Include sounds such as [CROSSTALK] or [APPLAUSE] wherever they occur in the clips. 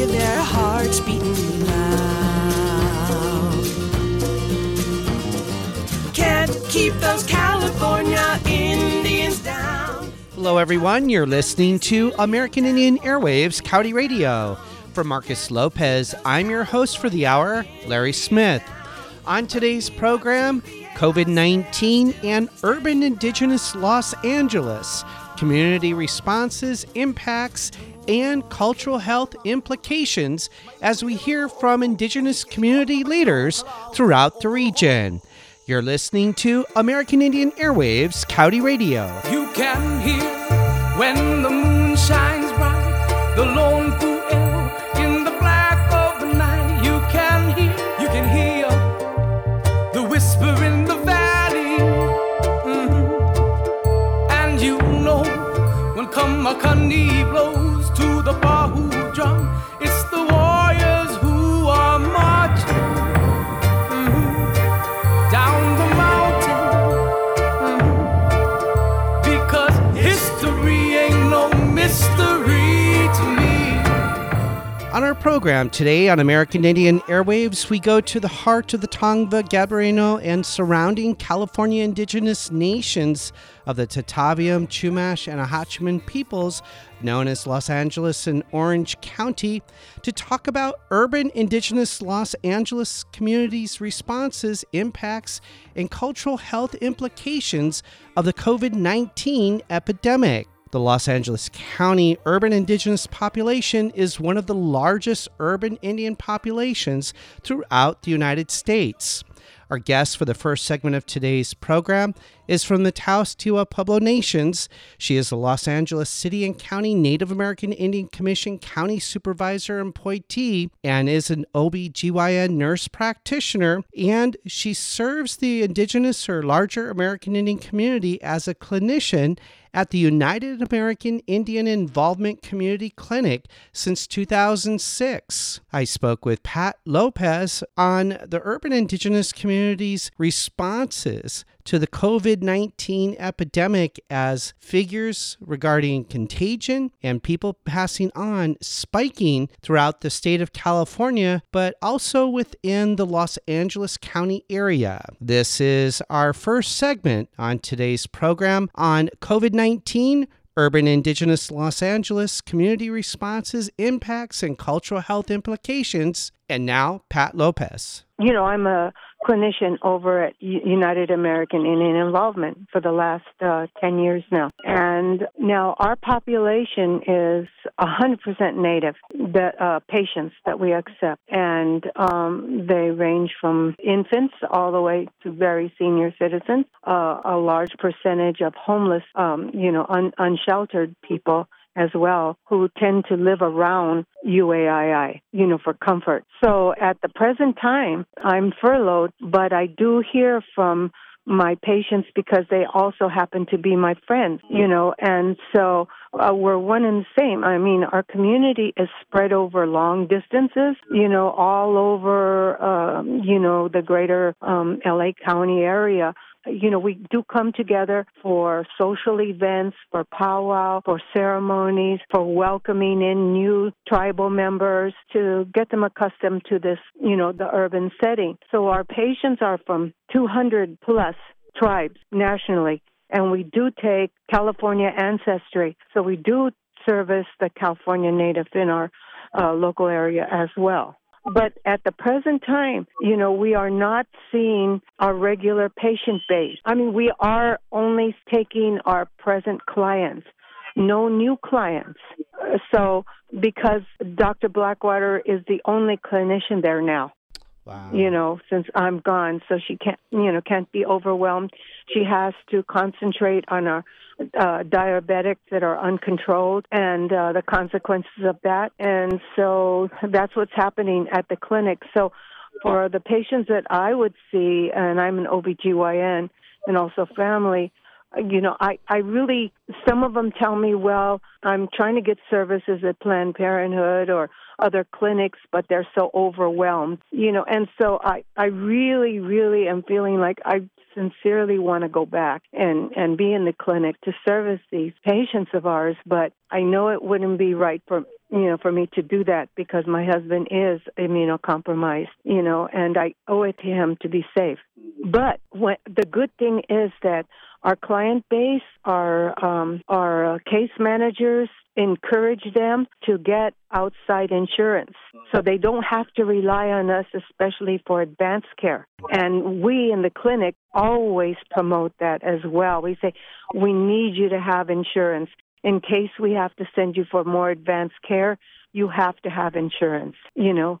hear their hearts beating loud. Can't keep those California Indians down. Hello, everyone. You're listening to American Indian Airwaves County Radio. From Marcus Lopez, I'm your host for the hour, Larry Smith. On today's program, COVID 19 and urban indigenous Los Angeles, community responses, impacts, and cultural health implications as we hear from indigenous community leaders throughout the region. You're listening to American Indian Airwaves County Radio. You can hear when the moon shines bright, the lone program today on American Indian Airwaves, we go to the heart of the Tongva, Gabarino, and surrounding California indigenous nations of the Tataviam, Chumash, and Acjachemen peoples, known as Los Angeles and Orange County, to talk about urban indigenous Los Angeles communities' responses, impacts, and cultural health implications of the COVID 19 epidemic. The Los Angeles County urban indigenous population is one of the largest urban Indian populations throughout the United States. Our guest for the first segment of today's program is from the Taos Tiwa Pueblo Nations. She is the Los Angeles City and County Native American Indian Commission County Supervisor appointee and is an OB/GYN nurse practitioner. And she serves the indigenous or larger American Indian community as a clinician at the United American Indian Involvement Community Clinic since 2006. I spoke with Pat Lopez on the urban indigenous community's responses to the COVID 19 epidemic as figures regarding contagion and people passing on spiking throughout the state of California, but also within the Los Angeles County area. This is our first segment on today's program on COVID 19 urban indigenous Los Angeles community responses, impacts, and cultural health implications. And now, Pat Lopez. you know, I'm a clinician over at United American Indian Involvement for the last uh, 10 years now. And now our population is 100% native, the uh, patients that we accept. And um, they range from infants all the way to very senior citizens, uh, a large percentage of homeless, um, you know, un- unsheltered people as well who tend to live around UAII, you know, for comfort. So at the present time, I'm furloughed, but I do hear from my patients because they also happen to be my friends, you know, and so uh, we're one and the same. I mean, our community is spread over long distances, you know, all over, um, you know, the greater um, LA County area you know, we do come together for social events, for powwow, for ceremonies, for welcoming in new tribal members to get them accustomed to this, you know, the urban setting. So our patients are from 200 plus tribes nationally, and we do take California ancestry. So we do service the California native in our uh, local area as well. But at the present time, you know, we are not seeing our regular patient base. I mean, we are only taking our present clients, no new clients. So, because Dr. Blackwater is the only clinician there now, Wow. you know, since I'm gone, so she can't, you know, can't be overwhelmed. She has to concentrate on our uh, diabetics that are uncontrolled and uh, the consequences of that. And so that's what's happening at the clinic. So for the patients that I would see, and I'm an OBGYN and also family, you know, I, I really, some of them tell me, well, I'm trying to get services at Planned Parenthood or other clinics, but they're so overwhelmed, you know, and so I, I really, really am feeling like I sincerely want to go back and, and be in the clinic to service these patients of ours, but I know it wouldn't be right for you know, for me to do that because my husband is immunocompromised, you know, and I owe it to him to be safe. But the good thing is that our client base, our um, our case managers encourage them to get outside insurance, so they don't have to rely on us, especially for advanced care. And we in the clinic always promote that as well. We say we need you to have insurance in case we have to send you for more advanced care. You have to have insurance. You know,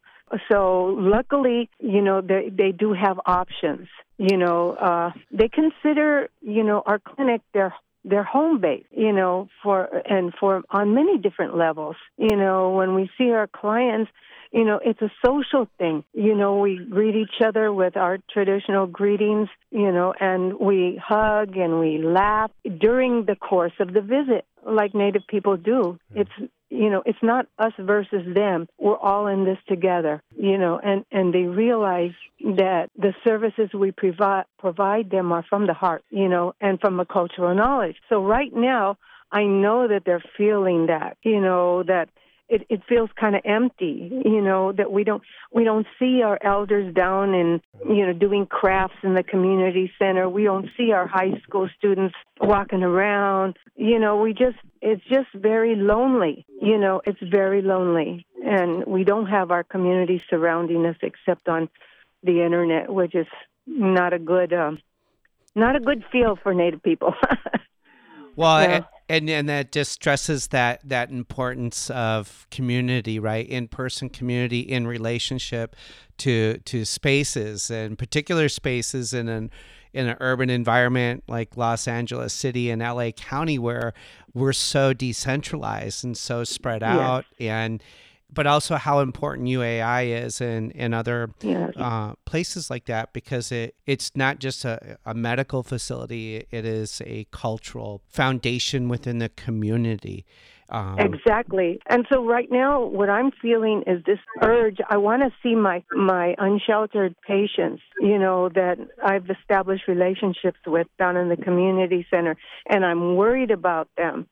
so luckily, you know, they they do have options. You know, uh, they consider you know our clinic their their home base. You know, for and for on many different levels. You know, when we see our clients. You know, it's a social thing. You know, we greet each other with our traditional greetings, you know, and we hug and we laugh during the course of the visit, like Native people do. It's you know, it's not us versus them. We're all in this together, you know, and, and they realize that the services we provide, provide them are from the heart, you know, and from a cultural knowledge. So right now, I know that they're feeling that, you know, that it, it feels kind of empty, you know, that we don't we don't see our elders down and you know doing crafts in the community center. We don't see our high school students walking around. You know, we just it's just very lonely. You know, it's very lonely, and we don't have our community surrounding us except on the internet, which is not a good um, not a good feel for Native people. [LAUGHS] Well, Yeah. and and that just stresses that that importance of community, right? In person community in relationship to to spaces and particular spaces in an in an urban environment like Los Angeles City and LA County where we're so decentralized and so spread out and but also how important UAI is in, in other Yes. uh, places like that because it it's not just a, a medical facility; it is a cultural foundation within the community. Um, Exactly. And so right now what I'm feeling is this urge I want to see my my unsheltered patients, you know, that I've established relationships with down in the community center and I'm worried about them.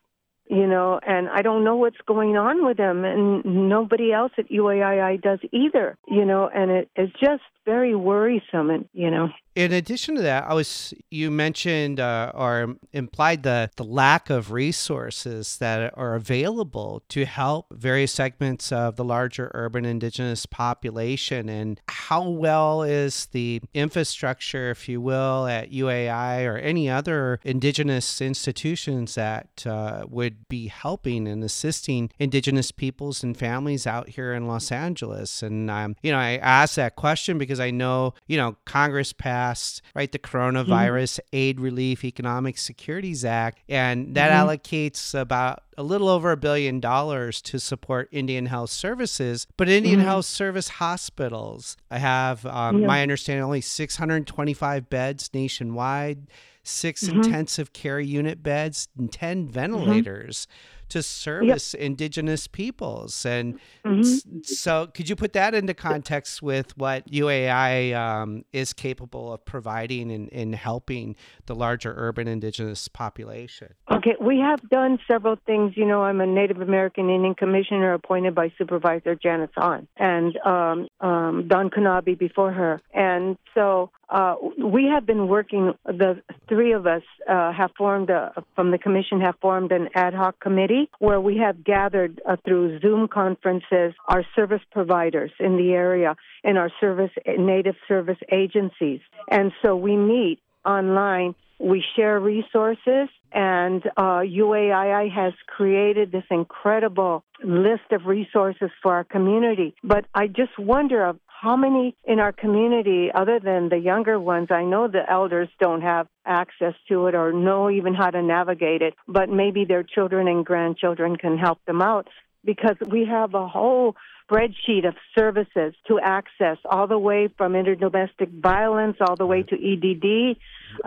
You know, and I don't know what's going on with them, and nobody else at UAII does either. You know, and it, it's just very worrisome, and you know. in addition to that, I was you mentioned uh, or implied the the lack of resources that are available to help various segments of the larger urban indigenous population, and how well is the infrastructure, if you will, at UAI or any other indigenous institutions that uh, would be helping and assisting indigenous peoples and families out here in Los Angeles. And um, you know, I asked that question because I know you know Congress passed right the mm-hmm. Coronavirus Aid Relief Economic Securities Act, and that mm-hmm. allocates about a little over a billion dollars to support Indian Health Services, but Indian mm-hmm. Health Service hospitals. I have um, Yeah. my understanding only 625 beds nationwide, 6 intensive care unit beds, and 10 ventilators to service indigenous peoples. And s- so, could you put that into context with what UAI um, is capable of providing and, and helping the larger urban indigenous population? Okay, we have done several things. You know, I'm a Native American Indian Commissioner appointed by Supervisor Janice Hahn and um, um, Don Knabe before her. And so uh, we have been working, the three of us uh, have formed, a, from the Commission, have formed an ad hoc committee where we have gathered uh, through Zoom conferences our service providers in the area and our service, Native service agencies. And so we meet online. We share resources, and uh, UAII has created this incredible list of resources for our community. But I just wonder how many in our community, other than the younger ones, I know the elders don't have access to it or know even how to navigate it, but maybe their children and grandchildren can help them out because we have a whole spreadsheet of services to access all the way from interdomestic violence all the way to EDD,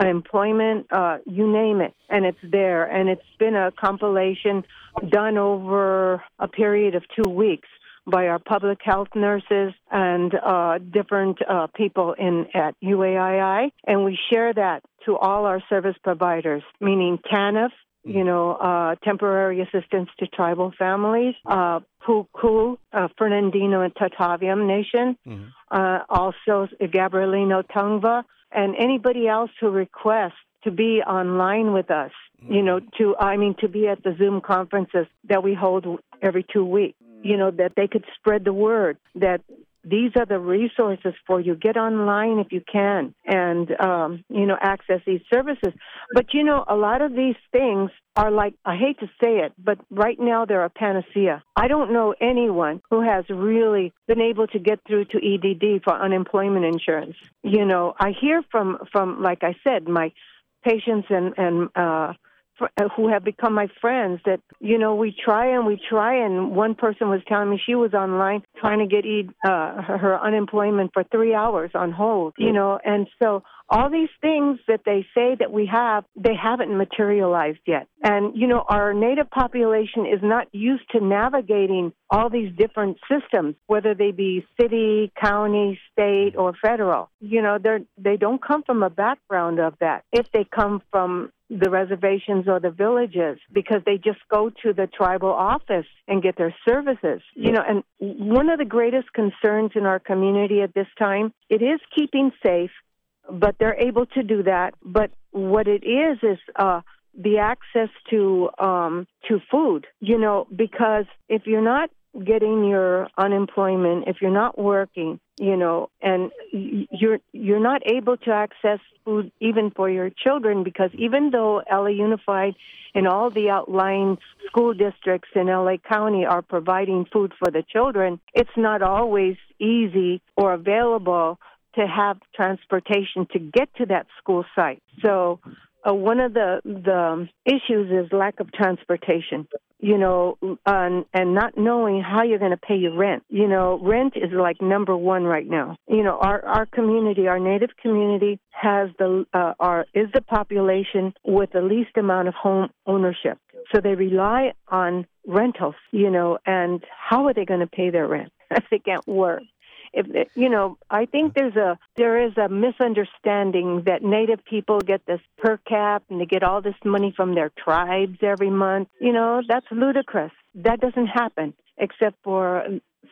employment, uh, you name it, and it's there. And it's been a compilation done over a period of two weeks by our public health nurses and uh, different uh, people in at UAII, and we share that to all our service providers, meaning TANF, you know, uh, temporary assistance to tribal families, uh, Pukúu, uh, Fernandino and Tataviam Nation, Mhm. uh, also Gabrielino Tongva, and anybody else who requests to be online with us, you know, to, I mean, to be at the Zoom conferences that we hold every two weeks, you know, that they could spread the word that these are the resources for you. Get online if you can and, um, you know, access these services. But, you know, a lot of these things are like, I hate to say it, but right now they're a panacea. I don't know anyone who has really been able to get through to EDD for unemployment insurance. You know, I hear from, from like I said, my patients and, and, uh, who have become my friends that you know we try and we try and one person was telling me she was online trying to get uh, her, her unemployment for three hours on hold you know and so all these things that they say that we have they haven't materialized yet. And you know our native population is not used to navigating all these different systems whether they be city county state or federal. You know they're they don't come from a background of that. If they come from the reservations or the villages because they just go to the tribal office and get their services. You know, and one of the greatest concerns in our community at this time, it is keeping safe, but they're able to do that. But what it is is uh the access to um to food, you know, because if you're not getting your unemployment, if you're not working, you know, and you're you're not able to access food even for your children because even though LA Unified and all the outlying school districts in LA County are providing food for the children, it's not always easy or available to have transportation to get to that school site. So uh, one of the the issues is lack of transportation you know and and not knowing how you're going to pay your rent. You know rent is like number one right now. You know our our community our native community has the uh, our is the population with the least amount of home ownership. So they rely on rentals you know and how are they going to pay their rent [LAUGHS] if they can't work if you know i think there's a there is a misunderstanding that native people get this per cap and they get all this money from their tribes every month. You know that's ludicrous. That doesn't happen except for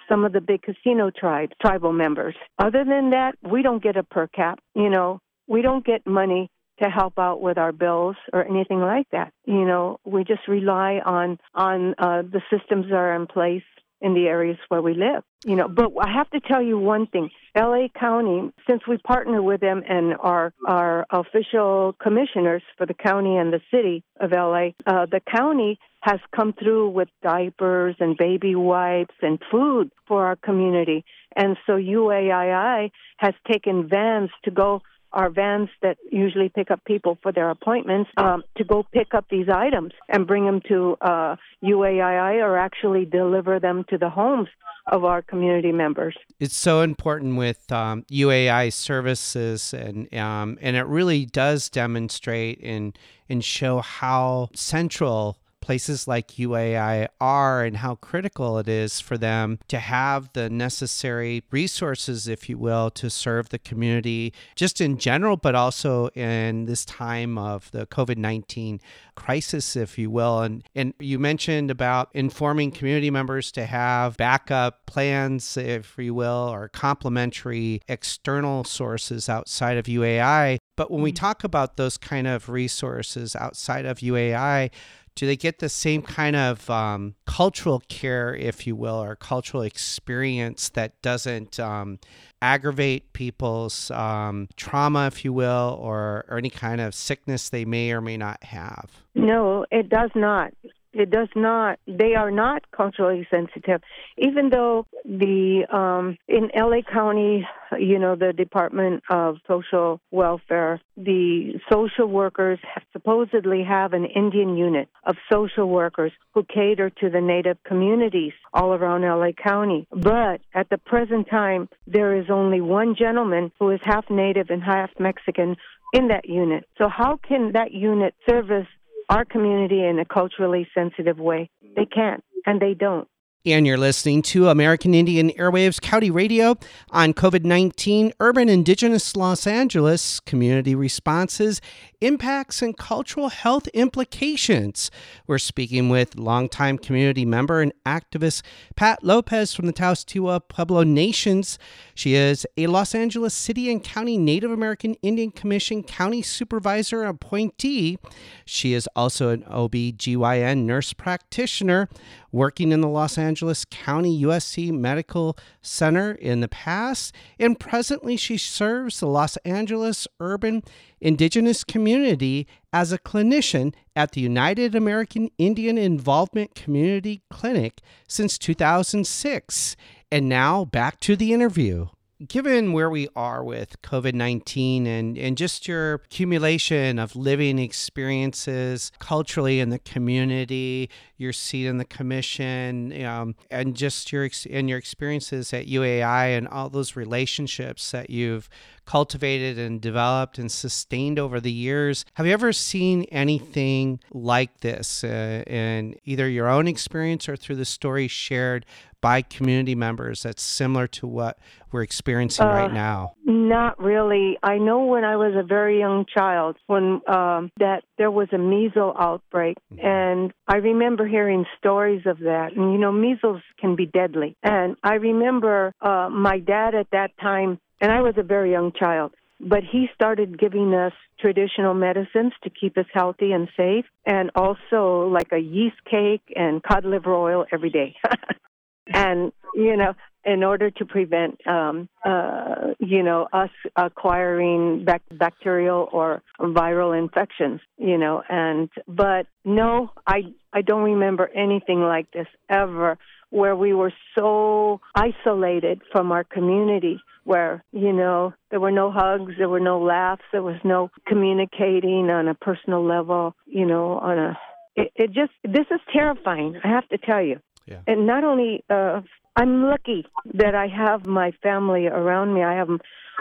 some of the big casino tribes tribal members. Other than that we don't get a per cap you know. We don't get money to help out with our bills or anything like that. You know we just rely on on uh, the systems that are in place in the areas where we live. You know, but I have to tell you one thing. LA County, since we partner with them and are our official commissioners for the county and the city of LA, uh, the county has come through with diapers and baby wipes and food for our community. And so UAII has taken vans to go our vans that usually pick up people for their appointments um, to go pick up these items and bring them to uh, UAII or actually deliver them to the homes of our community members. It's so important with um, UAI services, and um, and it really does demonstrate and and show how central places like UAI are and how critical it is for them to have the necessary resources, if you will, to serve the community just in general, but also in this time of the COVID 19 crisis, if you will. And, and you mentioned about informing community members to have backup plans, if you will, or complementary external sources outside of UAI. But when we mm. talk about those kind of resources outside of UAI, do they get the same kind of um, cultural care, if you will, or cultural experience that doesn't um, aggravate people's um, trauma, if you will, or, or any kind of sickness they may or may not have? No, it does not. It does not. They are not culturally sensitive, even though the um, in LA County, you know, the Department of Social Welfare, the social workers have supposedly have an Indian unit of social workers who cater to the Native communities all around LA County. But at the present time, there is only one gentleman who is half Native and half Mexican in that unit. So how can that unit service our community in a culturally sensitive way. They can't, and they don't. And you're listening to American Indian Airwaves County Radio on COVID 19 Urban Indigenous Los Angeles Community Responses impacts, and cultural health implications. We're speaking with longtime community member and activist Pat Lopez from the Taos Tewa Pueblo Nations. She is a Los Angeles City and County Native American Indian Commission County Supervisor appointee. She is also an OB/GYN nurse practitioner working in the Los Angeles County USC Medical Center in the past, and presently she serves the Los Angeles urban indigenous community as a clinician at the United American Indian Involvement Community Clinic since 2006. And now back to the interview given where we are with COVID 19 and, and just your accumulation of living experiences culturally in the community, your seat in the commission, um, and just your and your experiences at UAI and all those relationships that you've cultivated and developed and sustained over the years. Have you ever seen anything like this uh, in either your own experience or through the stories shared by community members that's similar to what we're experiencing uh, right now? Not really. I know when I was a very young child, when um, that there was a measles outbreak, mm-hmm. and I remember hearing stories of that. And you know, measles can be deadly. And I remember uh, my dad at that time, and I was a very young child but he started giving us traditional medicines to keep us healthy and safe and also like a yeast cake and cod liver oil every day [LAUGHS] and you know in order to prevent um uh you know us acquiring bac- bacterial or viral infections you know and but no i i don't remember anything like this ever where we were so isolated from our community where you know there were no hugs there were no laughs there was no communicating on a personal level you know on a it, it just this is terrifying i have to tell you yeah. And not only uh, I'm lucky that I have my family around me. I have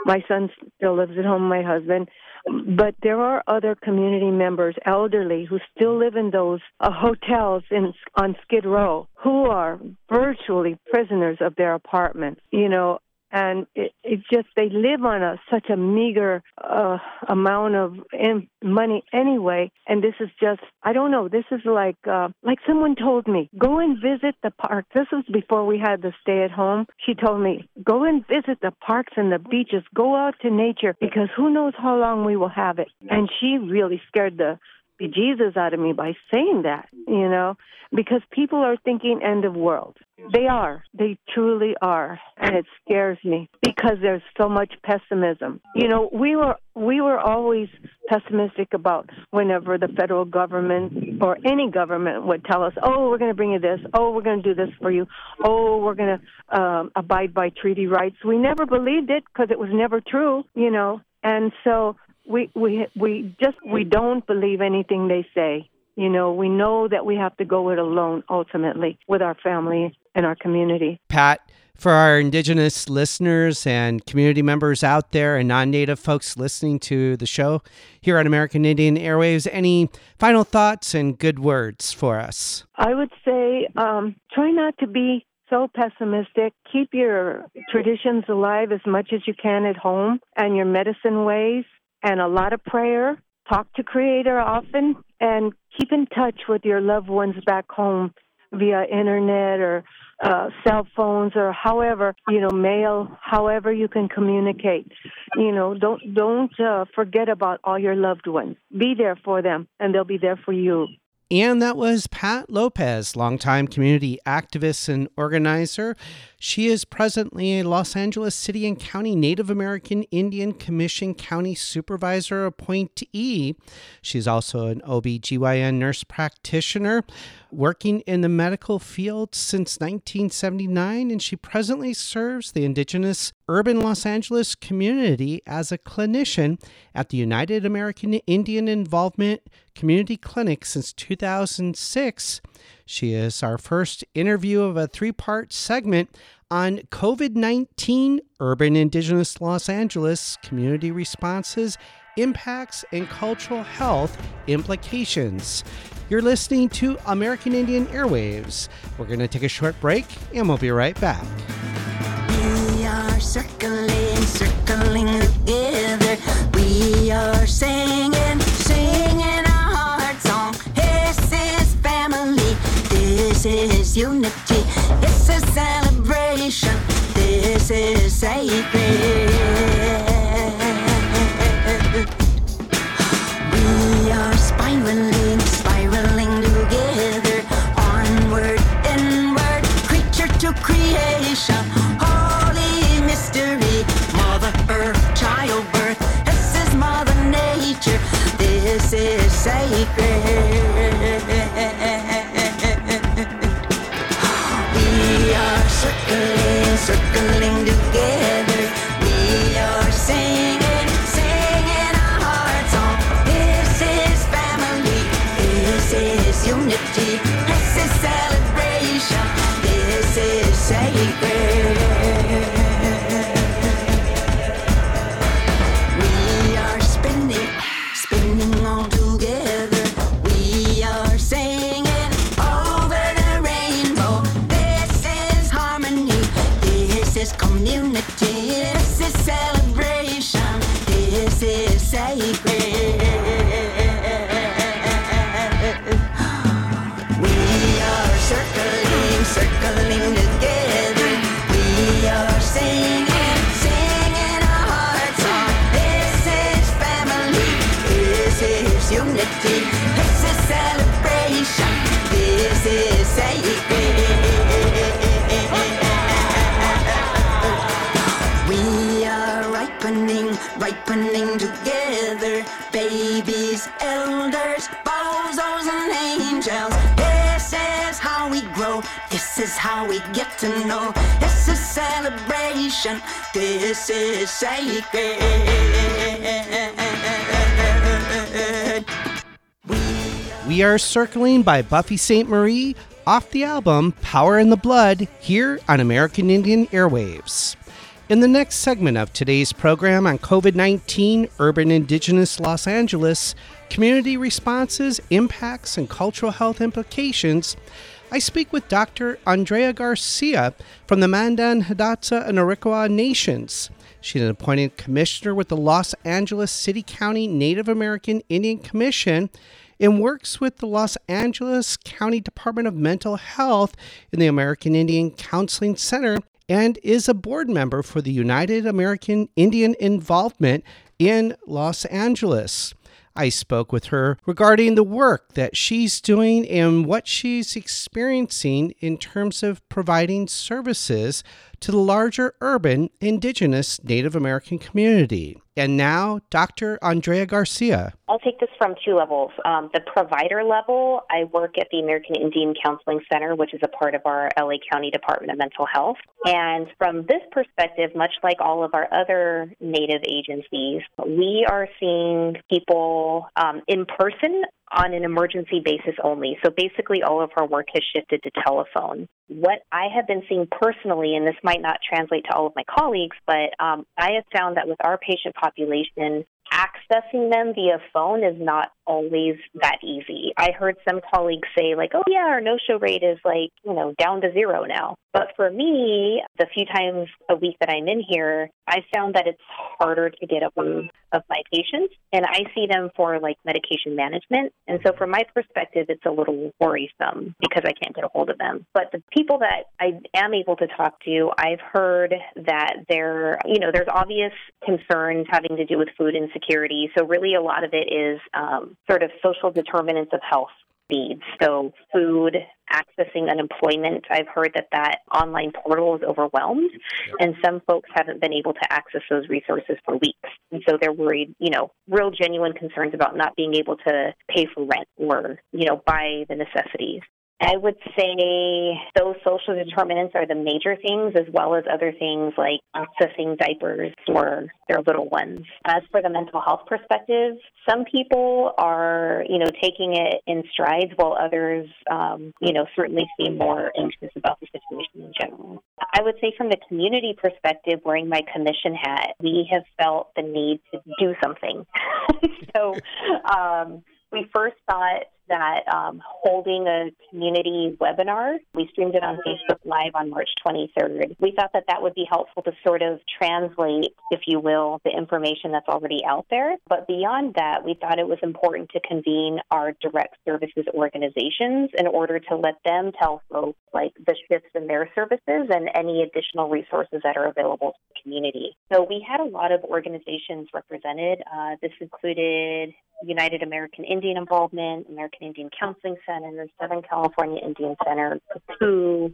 my son still lives at home, my husband, but there are other community members, elderly, who still live in those uh, hotels in on Skid Row, who are virtually prisoners of their apartments. You know, and it, it just they live on a such a meager uh, amount of in, money anyway. And this is just i don't know this is like uh, like someone told me go and visit the park this was before we had the stay at home. She told me go and visit the parks and the beaches. Go out to nature because who knows how long we will have it. And she really scared the bejesus out of me by saying that, you know, because people are thinking end of world. They are. They truly are. And it scares me because there's so much pessimism. You know, we were we were always pessimistic about whenever the federal government or any government would tell us, "Oh, we're going to bring you this. Oh, we're going to do this for you. Oh, we're going to um, abide by treaty rights." We never believed it because it was never true, you know. And so we we we just we don't believe anything they say. You know, we know that we have to go it alone ultimately with our family and our community. Pat, for our Indigenous listeners and community members out there and non Native folks listening to the show here on American Indian Airwaves, any final thoughts and good words for us? I would say um, try not to be so pessimistic. Keep your traditions alive as much as you can at home and your medicine ways and a lot of prayer. Talk to Creator often and keep in touch with your loved ones back home via internet or uh, cell phones or however you know mail however you can communicate you know don't don't uh, forget about all your loved ones be there for them and they'll be there for you and that was Pat Lopez, longtime community activist and organizer. She is presently a Los Angeles City and County Native American Indian Commission County Supervisor appointee. She's also an OB/GYN nurse practitioner working in the medical field since 1979, and she presently serves the indigenous urban Los Angeles community as a clinician at the United American Indian Involvement Community Clinic since 2006. She is our first interview of a three part segment on COVID 19, urban indigenous Los Angeles community responses, impacts, and cultural health implications. You're listening to American Indian Airwaves. We're going to take a short break and we'll be right back. We are circling, circling together. We are This is unity. It's a celebration. This is sacred. We are. We are circling by Buffy Sainte-Marie off the album Power in the Blood here on American Indian Airwaves. In the next segment of today's program on COVID 19, urban indigenous Los Angeles, community responses, impacts, and cultural health implications, I speak with Dr. Andrea Garcia from the Mandan, Hidatsa, and Iroquois Nations. She's an appointed commissioner with the Los Angeles City County Native American Indian Commission and works with the Los Angeles County Department of Mental Health in the American Indian Counseling Center and is a board member for the United American Indian Involvement in Los Angeles. I spoke with her regarding the work that she's doing and what she's experiencing in terms of providing services to the larger urban indigenous Native American community. And now, Dr. Andrea Garcia. I'll take this from two levels. Um, the provider level, I work at the American Indian Counseling Center, which is a part of our LA County Department of Mental Health. And from this perspective, much like all of our other Native agencies, we are seeing people um, in person on an emergency basis only. So basically, all of our work has shifted to telephone. What I have been seeing personally, and this might not translate to all of my colleagues, but um, I have found that with our patient population, accessing them via phone is not always that easy. I heard some colleagues say, like, oh, yeah, our no show rate is like, you know, down to zero now. But for me, the few times a week that I'm in here, I found that it's harder to get a hold of my patients, and I see them for like medication management. And so, from my perspective, it's a little worrisome because I can't get a hold of them. But the people that I am able to talk to, I've heard that there, you know, there's obvious concerns having to do with food insecurity. So, really, a lot of it is um, sort of social determinants of health needs. So, food, accessing unemployment. I've heard that that online portal is overwhelmed, and some folks haven't been able to access those resources for weeks. And so they're worried, you know, real genuine concerns about not being able to pay for rent or, you know, buy the necessities. I would say those social determinants are the major things, as well as other things like accessing diapers for their little ones. As for the mental health perspective, some people are, you know, taking it in strides, while others, um, you know, certainly seem more anxious about the situation in general. I would say, from the community perspective, wearing my commission hat, we have felt the need to do something. [LAUGHS] so, um, we first thought that um, holding a community webinar, we streamed it on Facebook Live on March 23rd. We thought that that would be helpful to sort of translate, if you will, the information that's already out there. But beyond that, we thought it was important to convene our direct services organizations in order to let them tell folks like the shifts in their services and any additional resources that are available to the community. So we had a lot of organizations represented. Uh, this included United American Indian Involvement, American Indian Counseling Center, Southern California Indian Center, PAPU,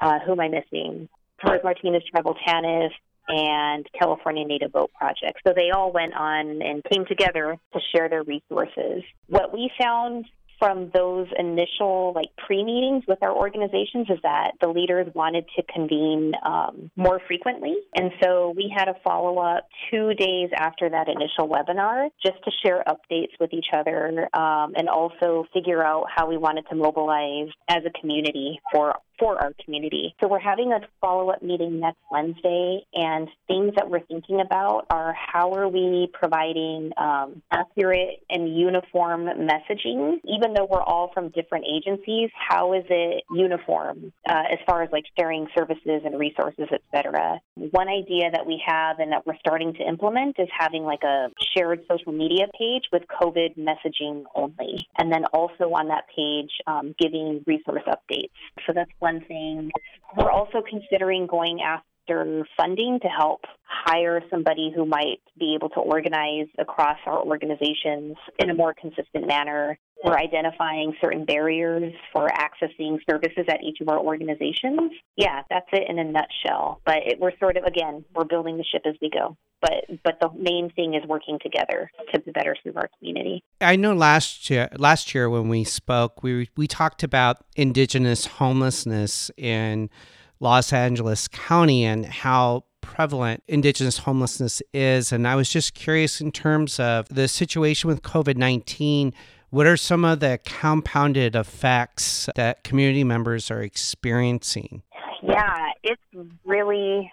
uh, who am I missing? Torres Martinez Tribal TANF, and California Native Vote Project. So they all went on and came together to share their resources. What we found from those initial like pre-meetings with our organizations is that the leaders wanted to convene um, more frequently. And so we had a follow-up two days after that initial webinar just to share updates with each other um, and also figure out how we wanted to mobilize as a community for for our community. So we're having a follow-up meeting next Wednesday, and things that we're thinking about are how are we providing um, accurate and uniform messaging, even though we're all from different agencies. How is it uniform uh, as far as like sharing services and resources, et cetera? One idea that we have and that we're starting to implement is having like a shared social media page with COVID messaging only, and then also on that page um, giving resource updates. So that's one thing. We're also considering going after funding to help hire somebody who might be able to organize across our organizations in a more consistent manner. We're identifying certain barriers for accessing services at each of our organizations. Yeah, that's it in a nutshell. But it, we're sort of, again, we're building the ship as we go. But, but the main thing is working together to better serve our community. I know last year last year when we spoke, we we talked about indigenous homelessness in Los Angeles County and how prevalent indigenous homelessness is. And I was just curious in terms of the situation with COVID 19. What are some of the compounded effects that community members are experiencing? Yeah, it's really,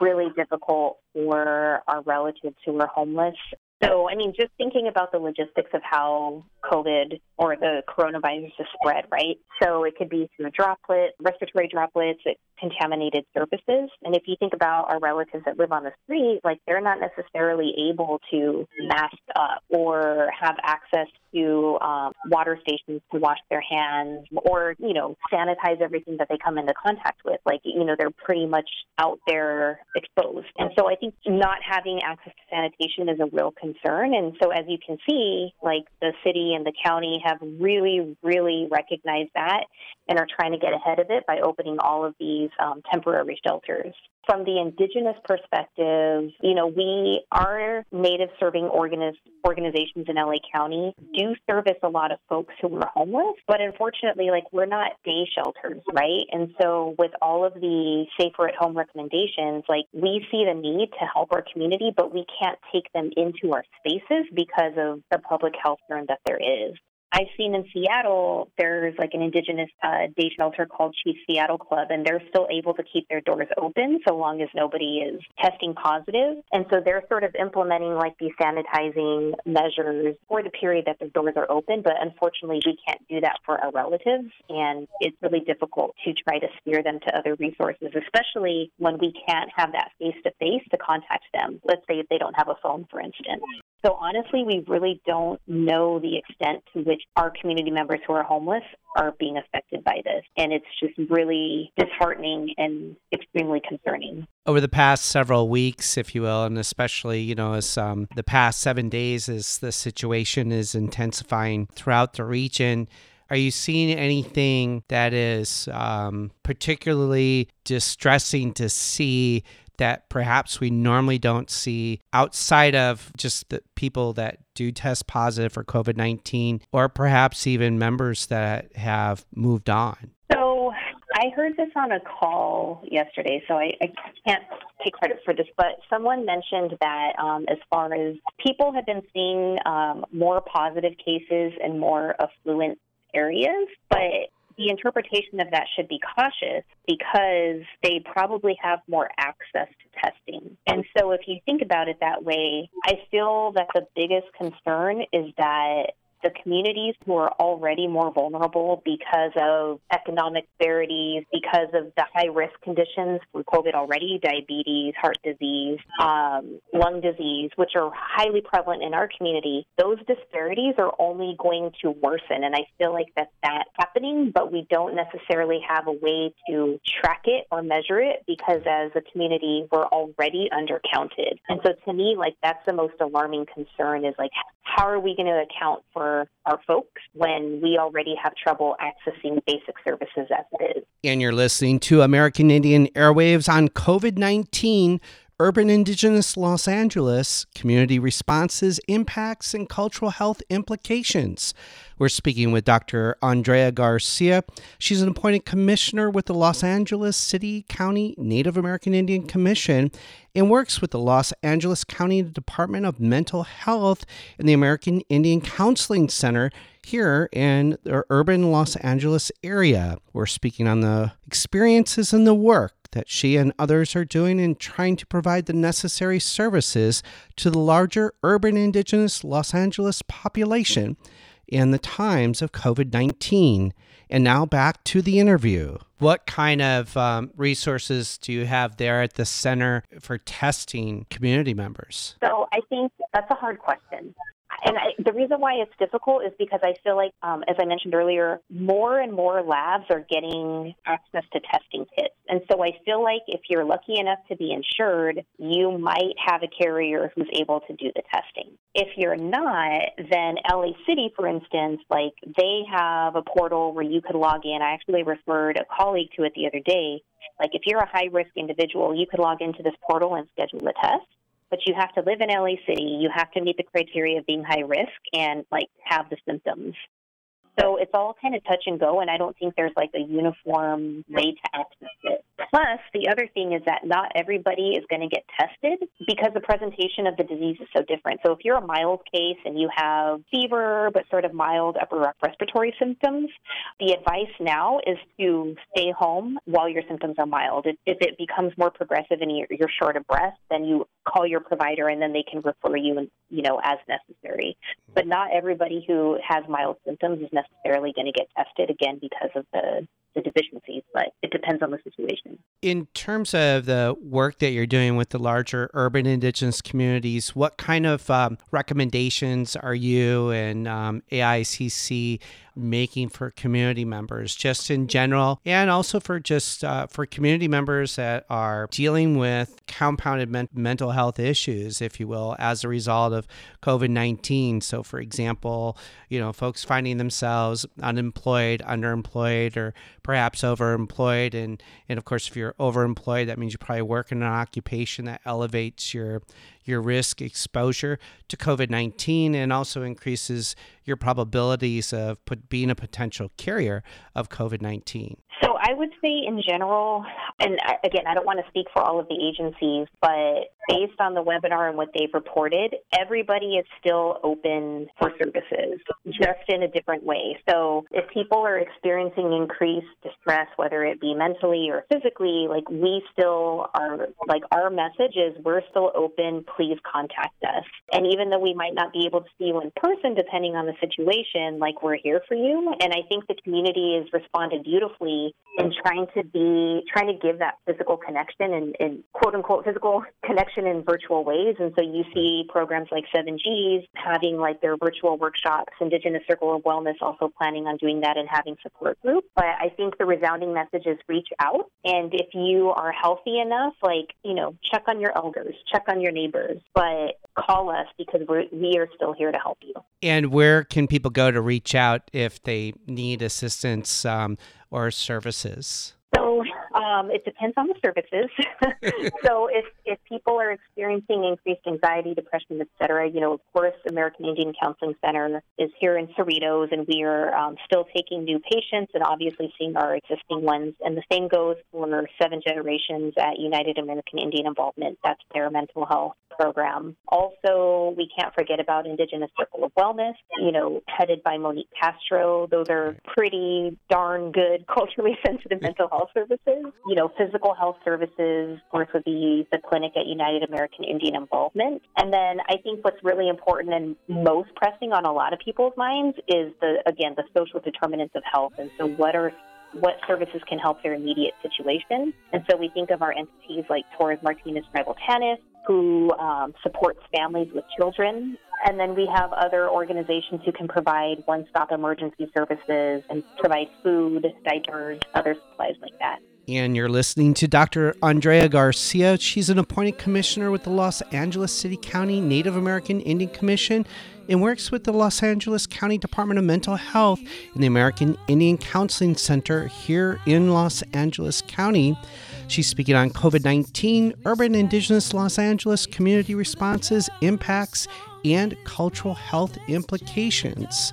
really difficult for our relatives who are homeless. So, I mean, just thinking about the logistics of how COVID or the coronavirus is spread, right? So it could be through a droplet, respiratory droplets, contaminated surfaces. And if you think about our relatives that live on the street, like they're not necessarily able to mask up or have access to um, water stations to wash their hands or, you know, sanitize everything that they come into contact with. Like, you know, they're pretty much out there exposed. And so I think not having access to sanitation is a real concern. And so as you can see, like the city and the county have really, really recognized that and are trying to get ahead of it by opening all of these um, temporary shelters. From the indigenous perspective, you know, we are native serving organiz- organizations in LA County do service a lot of folks who are homeless, but unfortunately, like we're not day shelters, right? And so, with all of the safer at home recommendations, like we see the need to help our community, but we can't take them into our spaces because of the public health burn that there is. I've seen in Seattle, there's like an indigenous uh, day shelter called Chief Seattle Club, and they're still able to keep their doors open so long as nobody is testing positive. And so they're sort of implementing like these sanitizing measures for the period that their doors are open. But unfortunately, we can't do that for our relatives, and it's really difficult to try to steer them to other resources, especially when we can't have that face to face to contact them. Let's say they don't have a phone, for instance. So honestly, we really don't know the extent to which our community members who are homeless are being affected by this. And it's just really disheartening and extremely concerning. Over the past several weeks, if you will, and especially, you know, as um, the past seven days as the situation is intensifying throughout the region, are you seeing anything that is um, particularly distressing to see that perhaps we normally don't see outside of just the people that do test positive for COVID 19, or perhaps even members that have moved on? So I heard this on a call yesterday, so I, I can't take credit for this, but someone mentioned that um, as far as people have been seeing um, more positive cases in more affluent areas, but the interpretation of that should be cautious because they probably have more access to testing. And so if you think about it that way, I feel that the biggest concern is that the communities who are already more vulnerable because of economic disparities, because of the high risk conditions from COVID already, diabetes, heart disease, um, lung disease, which are highly prevalent in our community, those disparities are only going to worsen. And I feel like that that's happening, but we don't necessarily have a way to track it or measure it because as a community, we're already undercounted. And so to me, like that's the most alarming concern is like, how are we going to account for our folks when we already have trouble accessing basic services as it is? And you're listening to American Indian Airwaves on COVID 19 Urban Indigenous Los Angeles, community responses, impacts, and cultural health implications. We're speaking with Dr. Andrea Garcia. She's an appointed commissioner with the Los Angeles City County Native American Indian Commission and works with the Los Angeles County Department of Mental Health and the American Indian Counseling Center here in the urban Los Angeles area. We're speaking on the experiences and the work that she and others are doing in trying to provide the necessary services to the larger urban indigenous Los Angeles population in the times of COVID 19. And now back to the interview. What kind of um, resources do you have there at the Center for Testing community members? So I think that's a hard question. And I, the reason why it's difficult is because I feel like, um, as I mentioned earlier, more and more labs are getting access to testing kits. And so I feel like if you're lucky enough to be insured, you might have a carrier who's able to do the testing. If you're not, then LA City, for instance, like they have a portal where you could log in. I actually referred a colleague to it the other day. Like if you're a high risk individual, you could log into this portal and schedule a test but you have to live in LA City. You have to meet the criteria of being high risk and like have the symptoms. So it's all kind of touch and go, and I don't think there's like a uniform way to access it. Plus, the other thing is that not everybody is going to get tested because the presentation of the disease is so different. So if you're a mild case and you have fever but sort of mild upper respiratory symptoms, the advice now is to stay home while your symptoms are mild. If it becomes more progressive and you're short of breath, then you call your provider and then they can refer you, you know, as necessary. But not everybody who has mild symptoms is necessarily going to get tested again because of the the deficiencies, but it depends on the situation. In terms of the work that you're doing with the larger urban indigenous communities, what kind of um, recommendations are you and um, AICC making for community members, just in general, and also for just uh, for community members that are dealing with compounded men- mental health issues, if you will, as a result of COVID nineteen. So, for example, you know, folks finding themselves unemployed, underemployed, or perhaps overemployed, and and of course, if you're overemployed, that means you probably work in an occupation that elevates your your risk exposure to COVID 19 and also increases your probabilities of put, being a potential carrier of COVID 19? So I would say in general, and uh, again, I don't want to speak for all of the agencies, but based on the webinar and what they've reported, everybody is still open for services, just in a different way. So if people are experiencing increased distress, whether it be mentally or physically, like we still are, like our message is we're still open, please contact us. And even though we might not be able to see you in person, depending on the situation, like we're here for you. And I think the community has responded beautifully in trying to be, trying to give that physical connection and, and quote unquote physical [LAUGHS] connection in virtual ways. And so you see programs like 7Gs having like their virtual workshops, Indigenous Circle of Wellness also planning on doing that and having support groups. But I think the resounding message is reach out. And if you are healthy enough, like, you know, check on your elders, check on your neighbors, but call us because we're, we are still here to help you. And where can people go to reach out if they need assistance um, or services? Um, it depends on the services. [LAUGHS] so if, if people are experiencing increased anxiety, depression, et cetera, you know, of course, American Indian Counseling Center is here in Cerritos, and we are um, still taking new patients and obviously seeing our existing ones. And the same goes for Seven Generations at United American Indian Involvement. That's their mental health program. Also, we can't forget about Indigenous Circle of Wellness, you know, headed by Monique Castro. Those are pretty darn good [LAUGHS] culturally sensitive mental health services. You know, physical health services, of course, would be the clinic at United American Indian Involvement. And then I think what's really important and most pressing on a lot of people's minds is the, again, the social determinants of health. And so what are what services can help their immediate situation. And so we think of our entities like Torres Martinez Tribal TANF, who um, supports families with children. And then we have other organizations who can provide one stop emergency services and provide food, diapers, other supplies like that. And you're listening to Dr. Andrea Garcia. She's an appointed commissioner with the Los Angeles City County Native American Indian Commission and works with the Los Angeles County Department of Mental Health and the American Indian Counseling Center here in Los Angeles County. She's speaking on COVID 19, urban indigenous Los Angeles community responses, impacts, and cultural health implications.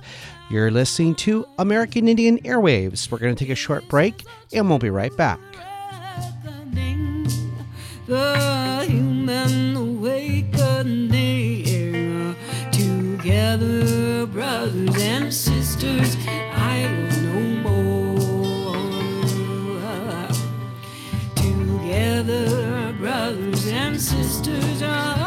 You're listening to American Indian Airwaves. We're going to take a short break and we'll be right back. The human awakening uh, together, brothers and sisters. Sisters. I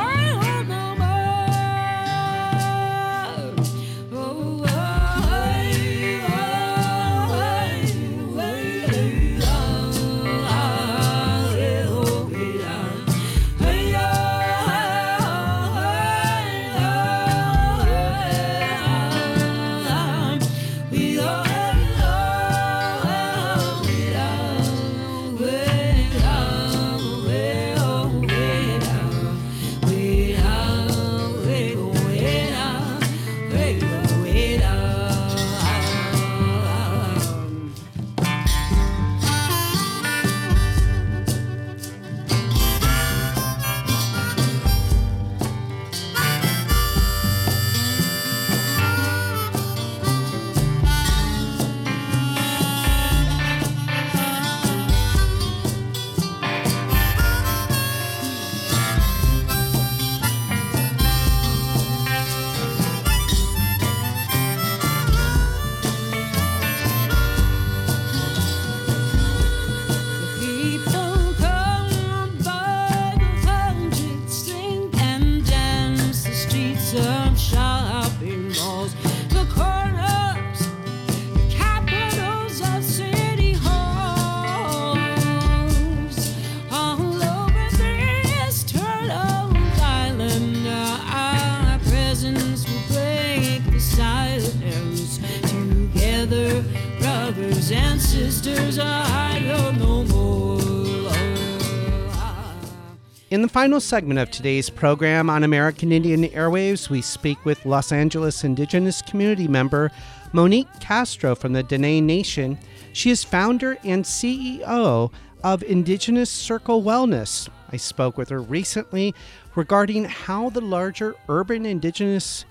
final segment of today's program on American Indian Airwaves, we speak with Los Angeles Indigenous community member Monique Castro from the Dene Nation. She is founder and CEO of Indigenous Circle Wellness. I spoke with her recently regarding how the larger urban indigenous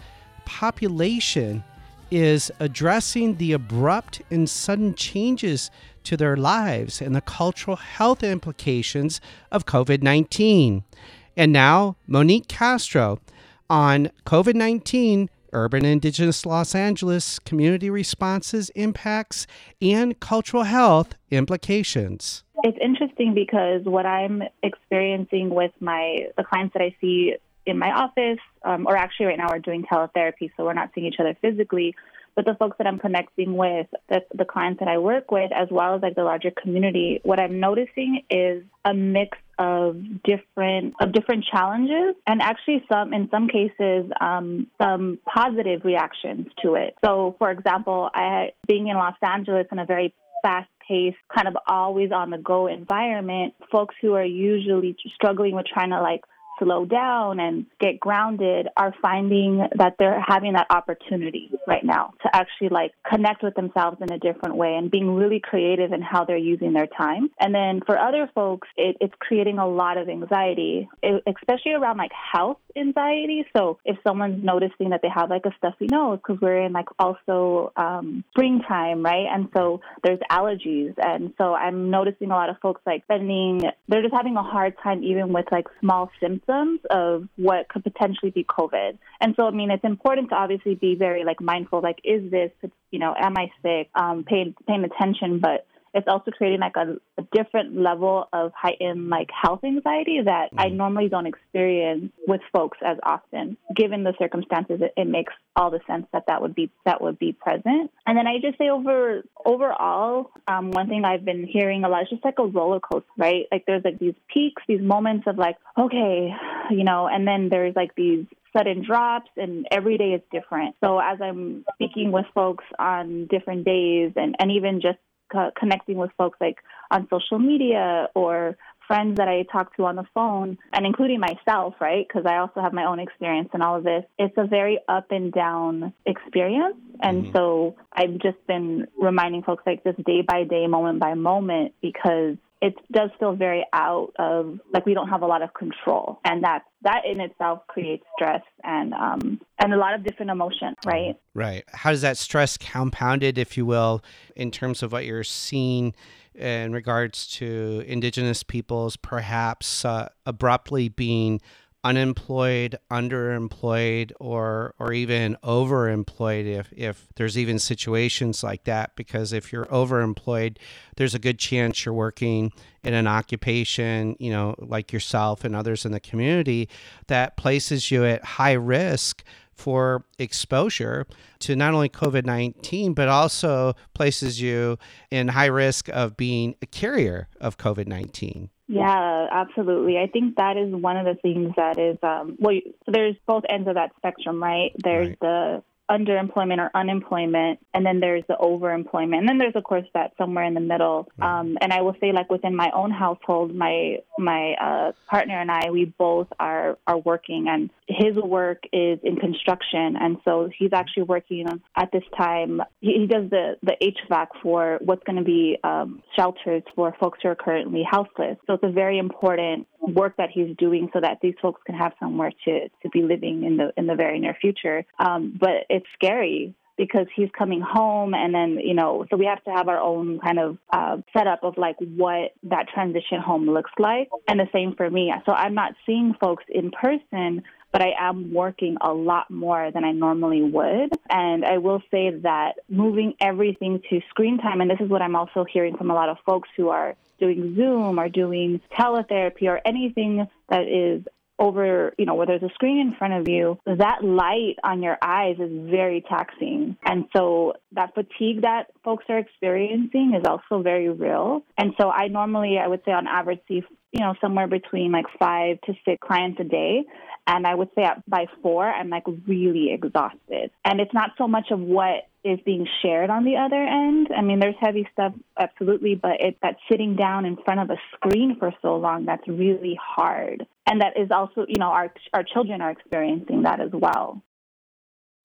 population is addressing the abrupt and sudden changes to their lives and the cultural health implications of COVID 19. And now, Monique Castro on COVID 19, urban indigenous Los Angeles community responses, impacts, and cultural health implications. it's interesting because what I'm experiencing with my the clients that I see in my office, um, or actually right now we're doing teletherapy, so we're not seeing each other physically. But the folks that I'm connecting with, the, the clients that I work with, as well as like the larger community, what I'm noticing is a mix of different of different challenges, and actually some in some cases um, some positive reactions to it. So, for example, I being in Los Angeles in a very fast paced, kind of always on the go environment, folks who are usually struggling with trying to like slow down and get grounded are finding that they're having that opportunity right now to actually like connect with themselves in a different way and being really creative in how they're using their time. And then for other folks, it, it's creating a lot of anxiety, especially around like health anxiety. So if someone's noticing that they have like a stuffy nose, because we're in like also um, springtime, right? And so there's allergies. And so I'm noticing a lot of folks like spending, they're just having a hard time even with like small symptoms symptoms of what could potentially be COVID. And so, I mean, it's important to obviously be very like mindful. Like, is this, you know, am I sick? Um, paying paying attention, but it's also creating like a, a different level of heightened like health anxiety that I normally don't experience with folks as often. Given the circumstances, it, it makes all the sense that that would be that would be present. And then I just say over overall, um, one thing I've been hearing a lot is just like a roller coaster, right? Like there's like these peaks, these moments of like, okay, you know, and then there's like these sudden drops and every day is different. So as I'm speaking with folks on different days and, and even just co- connecting with folks like on social media or friends that I talk to on the phone, and including myself, right? Because I also have my own experience in all of this. It's a very up and down experience. And Mhm. so I've just been reminding folks like this day by day, moment by moment, because it does feel very out of like we don't have a lot of control, and that that in itself creates stress and um, and a lot of different emotions, right? Right. How does that stress compounded, if you will, in terms of what you're seeing in regards to Indigenous peoples perhaps uh, abruptly being unemployed, underemployed, or or even overemployed if if there's even situations like that because if you're overemployed, there's a good chance you're working in an occupation, you know, like yourself and others in the community that places you at high risk for exposure to not only COVID 19, but also places you in high risk of being a carrier of COVID 19. Yeah, absolutely. I think that is one of the things that is um, well. There's both ends of that spectrum, right? There's Right. the underemployment or unemployment, and then there's the overemployment, and then there's of course that somewhere in the middle. Um, and I will say, like within my own household, my my uh, partner and I, we both are are working, and his work is in construction, and so he's actually working at this time. He, he does the the HVAC for what's going to be um, shelters for folks who are currently houseless. So it's a very important work that he's doing so that these folks can have somewhere to to be living in the in the very near future. Um, but it's scary because he's coming home and then you know so we have to have our own kind of uh, setup of like what that transition home looks like and the same for me so i'm not seeing folks in person but I am working a lot more than I normally would. And I will say that moving everything to screen time, and this is what I'm also hearing from a lot of folks who are doing Zoom or doing teletherapy or anything that is over, you know, where there's a screen in front of you, that light on your eyes is very taxing. And so that fatigue that folks are experiencing is also very real. And so I normally, I would say on average, see, you know, somewhere between like five to six clients a day. And I would say at, by four, I'm like really exhausted. And it's not so much of what is being shared on the other end. I mean, there's heavy stuff, absolutely, but it's that sitting down in front of a screen for so long that's really hard. And that is also, you know, our, our children are experiencing that as well.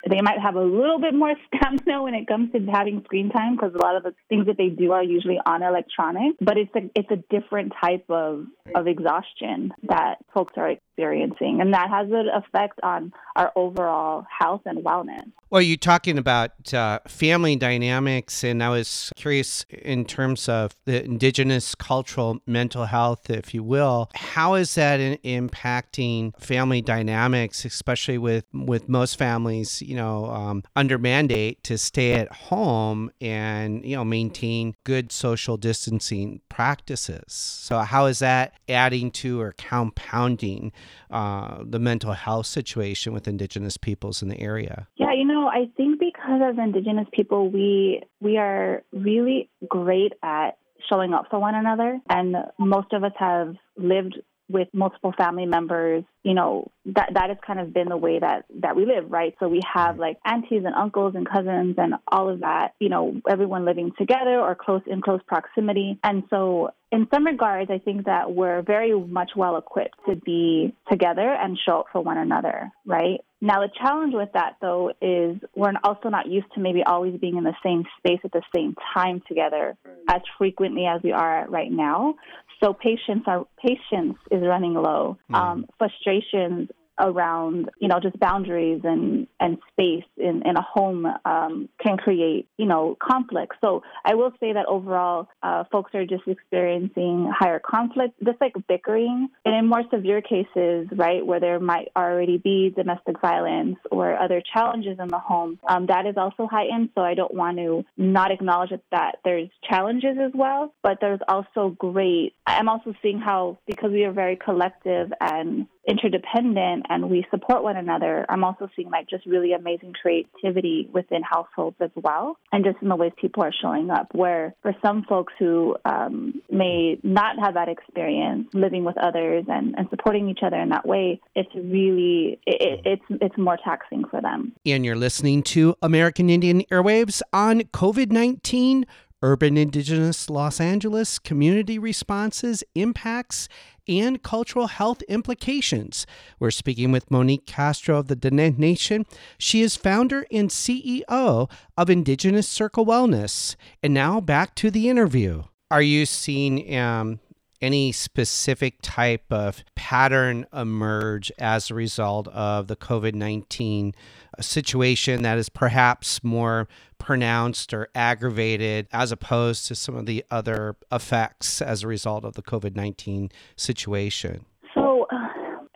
They might have a little bit more [LAUGHS] stamina when it comes to having screen time because a lot of the things that they do are usually on electronic, but it's a, it's a different type of, of exhaustion that folks are experiencing. And that has an effect on our overall health and wellness. Well, you're talking about uh, family dynamics, and I was curious in terms of the indigenous cultural mental health, if you will. How is that in- impacting family dynamics, especially with with most families, you know, um, under mandate to stay at home and you know maintain good social distancing practices? So, how is that adding to or compounding uh, the mental health situation with indigenous peoples in the area? Yeah, you know, I think because as Indigenous people, we we are really great at showing up for one another, and most of us have lived with multiple family members. You know, that that has kind of been the way that that we live, right? So we have like aunties and uncles and cousins and all of that. You know, everyone living together or close in close proximity, and so in some regards, I think that we're very much well equipped to be together and show up for one another, right? Now, the challenge with that, though, is we're also not used to maybe always being in the same space at the same time together as frequently as we are right now. So patience, are, patience is running low. Um, frustrations around, you know, just boundaries and, and space in, in a home um, can create, you know, conflict. So I will say that overall, uh, folks are just experiencing higher conflict, just like bickering. And in more severe cases, right, where there might already be domestic violence or other challenges in the home, um, that is also heightened. So I don't want to not acknowledge that there's challenges as well, but there's also great. I'm also seeing how, because we are very collective and interdependent and we support one another, I'm also seeing like just really amazing creativity within households as well. And just in the ways people are showing up, where for some folks who um, may not have that experience living with others and, and supporting each other in that way, it's really, it, it's, it's more taxing for them. And you're listening to American Indian Airwaves on COVID 19 urban indigenous Los Angeles, community responses, impacts, and cultural health implications. We're speaking with Monique Castro of the Dene Nation. She is founder and CEO of Indigenous Circle Wellness. And now back to the interview. Are you seeing um, any specific type of pattern emerge as a result of the COVID 19 situation that is perhaps more pronounced or aggravated as opposed to some of the other effects as a result of the COVID 19 situation?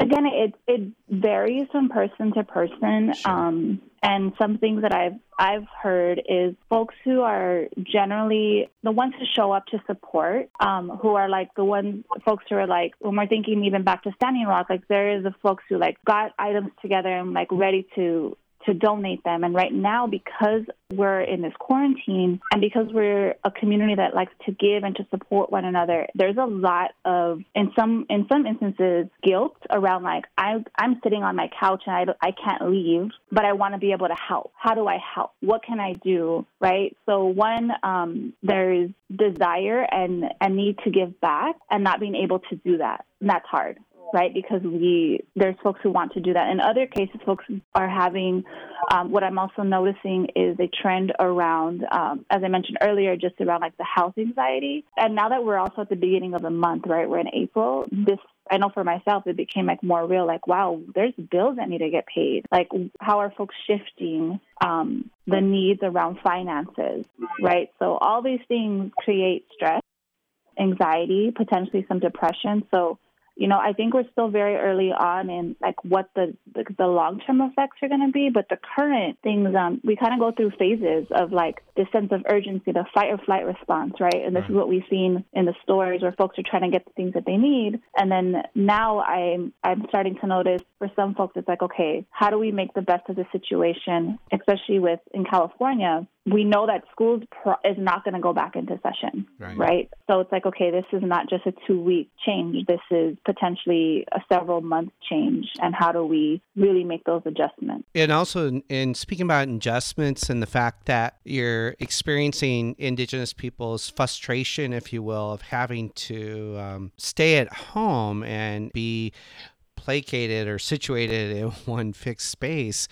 Again, it, it varies from person to person. Sure. Um, and some things that I've I've heard is folks who are generally the ones who show up to support, um, who are like the ones folks who are like when we're thinking even back to Standing Rock, like there is the folks who like got items together and like ready to to donate them. And right now, because we're in this quarantine and because we're a community that likes to give and to support one another, there's a lot of, in some in some instances, guilt around like I I'm sitting on my couch and I I can't leave, but I want to be able to help. How do I help? What can I do? Right. So one, um, there's desire and a need to give back and not being able to do that. And that's hard right? Because we there's folks who want to do that. In other cases, folks are having um, what I'm also noticing is a trend around, um, as I mentioned earlier, just around like the health anxiety. And now that we're also at the beginning of the month, right? We're in April. This I know for myself, it became like more real. Like, wow, there's bills that need to get paid. Like, how are folks shifting um, the needs around finances, right? So all these things create stress, anxiety, potentially some depression. So you know, I think we're still very early on in like what the the, the long term effects are going to be. But the current things, um, we kind of go through phases of like this sense of urgency, the fight or flight response, right? And this right. is what we've seen in the stores where folks are trying to get the things that they need. And then now I'm I'm starting to notice for some folks, it's like, okay, how do we make the best of the situation, especially with in California? We know that schools pro- is not going to go back into session, right. right. So it's like, okay, this is not just a two week change. This is potentially a several month change. And how do we really make those adjustments? And also, in, in speaking about adjustments and the fact that you're experiencing Indigenous people's frustration, if you will, of having to um, stay at home and be placated or situated in [LAUGHS] one fixed space.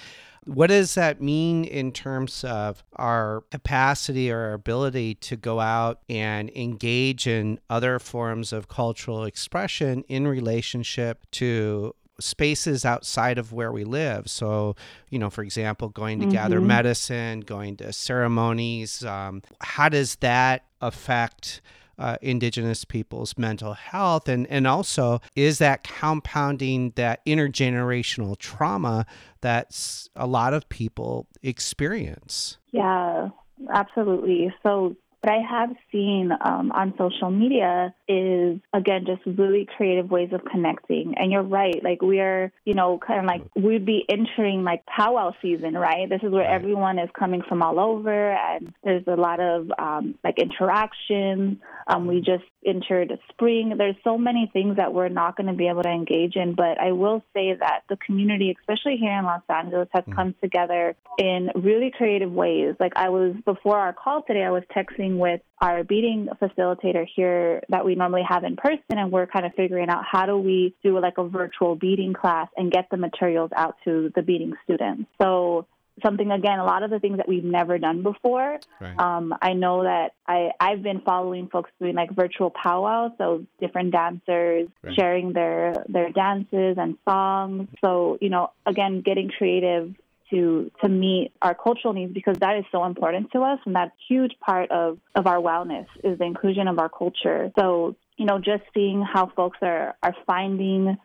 What does that mean in terms of our capacity or our ability to go out and engage in other forms of cultural expression in relationship to spaces outside of where we live. So, you know, for example, going to mm-hmm. gather medicine, going to ceremonies. Um, how does that affect uh, indigenous people's mental health? And and also is that compounding that intergenerational trauma that a lot of people experience? Yeah absolutely. So what I have seen um, on social media is, again, just really creative ways of connecting. And you're right. Like, we are, you know, kind of like we'd be entering like powwow season, right? This is where everyone is coming from all over, and there's a lot of um, like interaction. Um, we just entered spring. There's so many things that we're not going to be able to engage in. But I will say that the community, especially here in Los Angeles, has mm-hmm. come together in really creative ways. Like, I was, before our call today, I was texting with our beading facilitator here that we normally have in person, and we're kind of figuring out how do we do like a virtual beading class and get the materials out to the beading students. So something again, a lot of the things that we've never done before. Right. Um, I know that I I've been following folks doing like virtual powwows, so different dancers Right. sharing their their dances and songs. So you know, again, getting creative to to meet our cultural needs because that is so important to us and that's a huge part of of our wellness is the inclusion of our culture. So you know, just seeing how folks are are finding.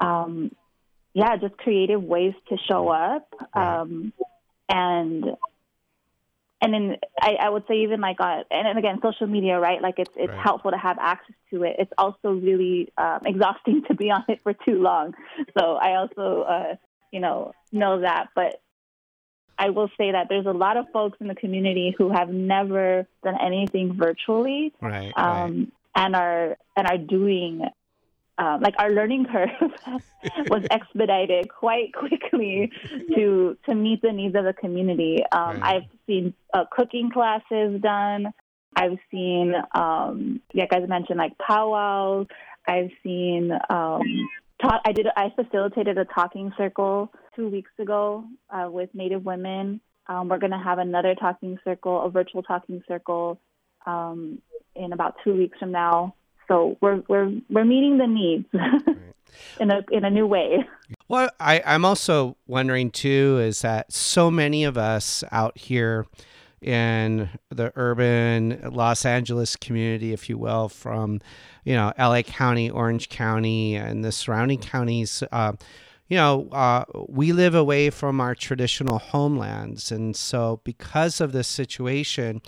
Um, yeah, just creative ways to show up. Um, and and then I, I would say even like uh, and, and again social media right like it's it's Right. helpful to have access to it it's also really um, [LAUGHS] exhausting to be on it for too long so I also uh, you know know that but I will say that there's a lot of folks in the community who have never done anything virtually Right. right. um, and are and are doing um, like our learning curve [LAUGHS] was [LAUGHS] expedited quite quickly to to meet the needs of the community. Um, Right. I've seen uh, cooking classes done. I've seen, um, like I mentioned, like powwows. I've seen. Um, ta- I did. I facilitated a talking circle two weeks ago uh, with Native women. Um, we're going to have another talking circle, a virtual talking circle, um, in about two weeks from now. So we're we're we're meeting the needs [LAUGHS] in a in a new way. Well, I, I'm also wondering too is that so many of us out here in the urban Los Angeles community, if you will, from you know LA County, Orange County, and the surrounding counties. Uh, you know, uh, we live away from our traditional homelands, and so because of this situation,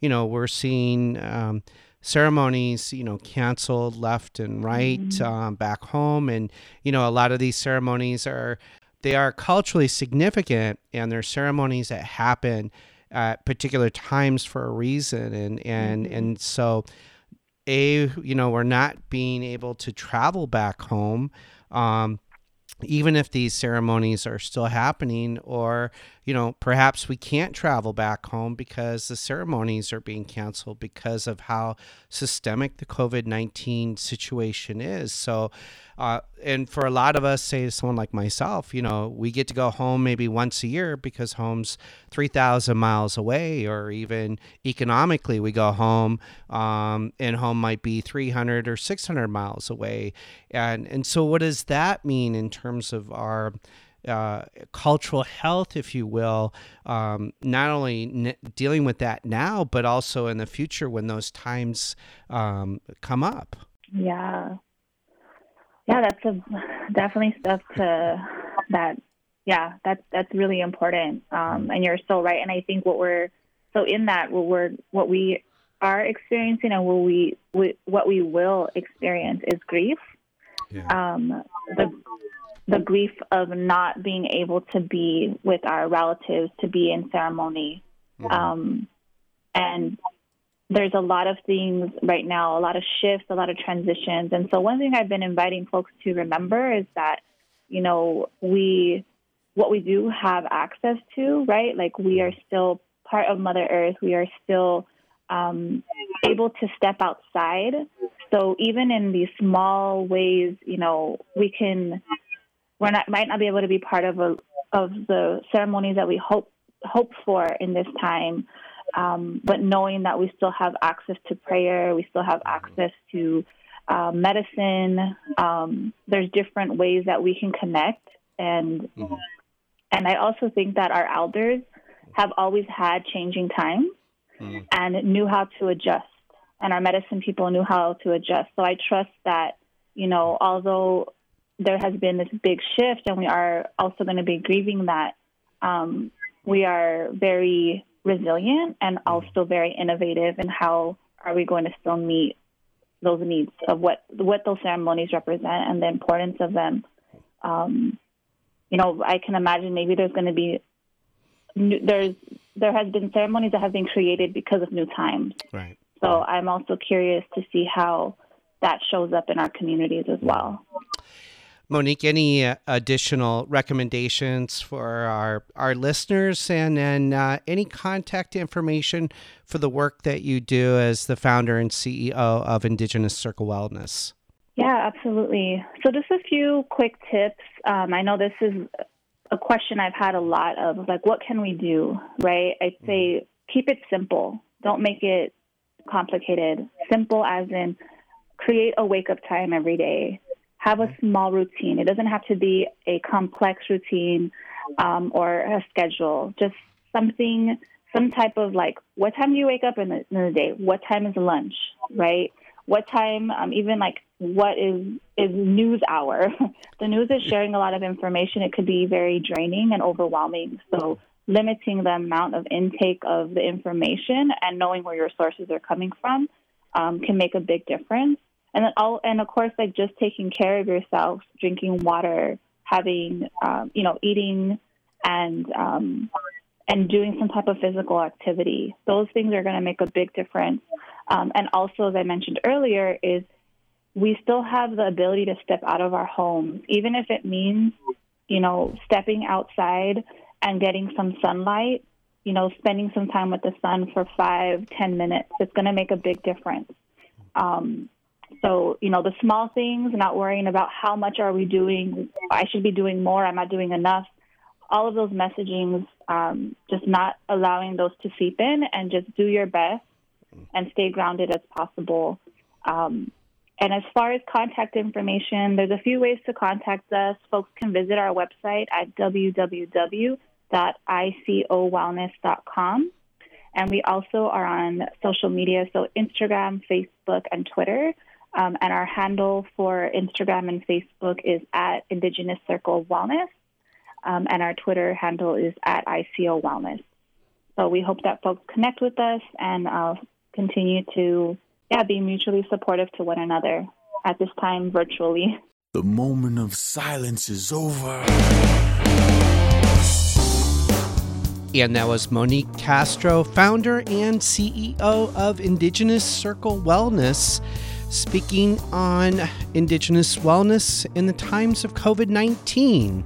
you know, we're seeing. Um, ceremonies, you know, canceled left and right um, back home, and you know, a lot of these ceremonies are they are culturally significant, and they're ceremonies that happen at particular times for a reason, and and and so, a you know, we're not being able to travel back home. Um, even if these ceremonies are still happening or you know perhaps we can't travel back home because the ceremonies are being canceled because of how systemic the covid-19 situation is. So uh, and for a lot of us say someone like myself you know we get to go home maybe once a year because home's 3000 miles away or even economically we go home um, and home might be 300 or 600 miles away. And and so what does that mean in terms of our uh, cultural health, if you will, um, not only n- dealing with that now, but also in the future when those times um, come up. Yeah. Yeah, that's a definitely stuff to that. Yeah, that's that's really important. Um, and you're so right. And I think what we're so in that what we're what we are experiencing and what we, we what we will experience is grief. Um, the the grief of not being able to be with our relatives, to be in ceremony, um, and there's a lot of things right now, a lot of shifts, a lot of transitions. And so one thing I've been inviting folks to remember is that, you know, we what we do have access to, right? Like we are still part of Mother Earth. We are still um, able to step outside. So even in these small ways, you know, we can we're not might not be able to be part of a of the ceremonies that we hope hope for in this time. Um, but knowing that we still have access to prayer, we still have access to uh, medicine. Um, there's different ways that we can connect, and and I also think that our elders have always had changing times and knew how to adjust, and our medicine people knew how to adjust. So I trust that you know, although there has been this big shift, and we are also going to be grieving that. Um, we are very resilient and also very innovative in how are we going to still meet those needs of what what those ceremonies represent and the importance of them. Um, you know, I can imagine maybe there's going to be there's there has been ceremonies that have been created because of new times. Right. So I'm also curious to see how that shows up in our communities as well. Monique, any uh, additional recommendations for our, our listeners and then uh, any contact information for the work that you do as the founder and CEO of Indigenous Circle Wellness? Yeah, absolutely. So, just a few quick tips. Um, I know this is a question I've had a lot of like, what can we do? Right? I'd say keep it simple. Don't make it complicated. Simple as in create a wake up time every day. Have a small routine. It doesn't have to be a complex routine um, or a schedule. Just something, some type of like, what time do you wake up in the, in the day? What time is lunch? Right? What time? Um, even like, what is is news hour? [LAUGHS] the news is sharing a lot of information. It could be very draining and overwhelming. So limiting the amount of intake of the information and knowing where your sources are coming from um, can make a big difference. And then all, and of course, like just taking care of yourself, drinking water, having, um, you know, eating and, um, and doing some type of physical activity. Those things are going to make a big difference. Um, and also, as I mentioned earlier, is we still have the ability to step out of our homes, even if it means, you know, stepping outside and getting some sunlight, you know, spending some time with the sun for five, ten minutes, it's going to make a big difference. Um, so, you know, the small things, not worrying about how much are we doing, I should be doing more, I'm not doing enough? All of those messagings, um, just not allowing those to seep in and just do your best and stay grounded as possible. Um, and as far as contact information, there's a few ways to contact us. Folks can visit our website at www.icowellness.com. And we also are on social media, so Instagram, Facebook, and Twitter. Um, and our handle for Instagram and Facebook is at Indigenous Circle Wellness. Um, and our Twitter handle is at ICO Wellness. So we hope that folks connect with us and uh, continue to yeah, be mutually supportive to one another at this time virtually. The moment of silence is over. And that was Monique Castro, founder and CEO of Indigenous Circle Wellness, speaking on Indigenous wellness in the times of COVID 19.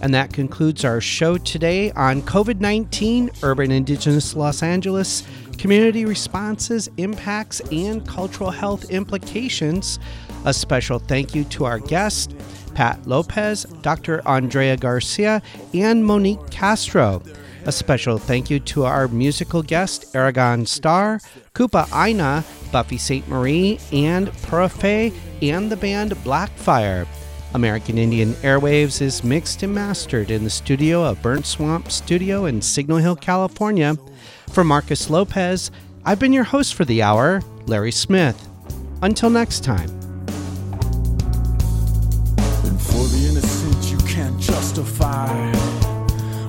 And that concludes our show today on COVID 19, Urban Indigenous Los Angeles, community responses, impacts, and cultural health implications. A special thank you to our guest, Pat Lopez, Dr. Andrea Garcia, and Monique Castro. A special thank you to our musical guest, Arigon Starr, Koopa Aina, Buffy Sainte-Marie, and Profe, and the band Blackfire. American Indian Airwaves is mixed and mastered in the studio of Burnt Swamp Studio in Signal Hill, California. For Marcus Lopez, I've been your host for the hour, Larry Smith. Until next time. And for the innocent, you can't justify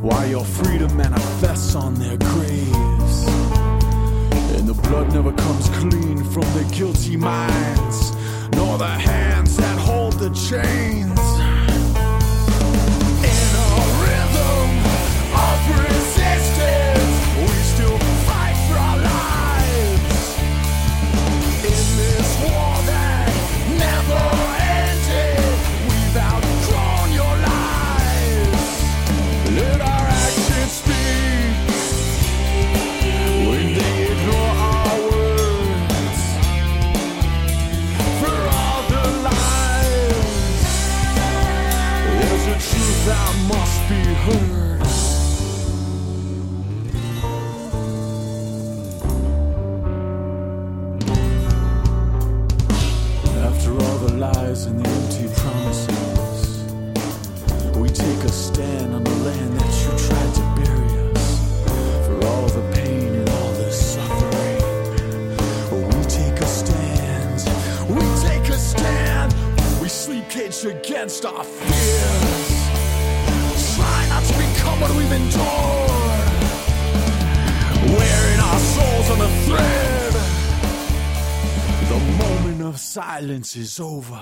why your freedom manifests on their graves. And the blood never comes clean from the guilty minds, nor the hands that hold the chains. After all the lies and the empty promises, we take a stand on the land that you tried to bury us. For all the pain and all the suffering, we take a stand. We take a stand. We sleep against our fears. Endured. Wearing our souls on a thread. The moment of silence is over.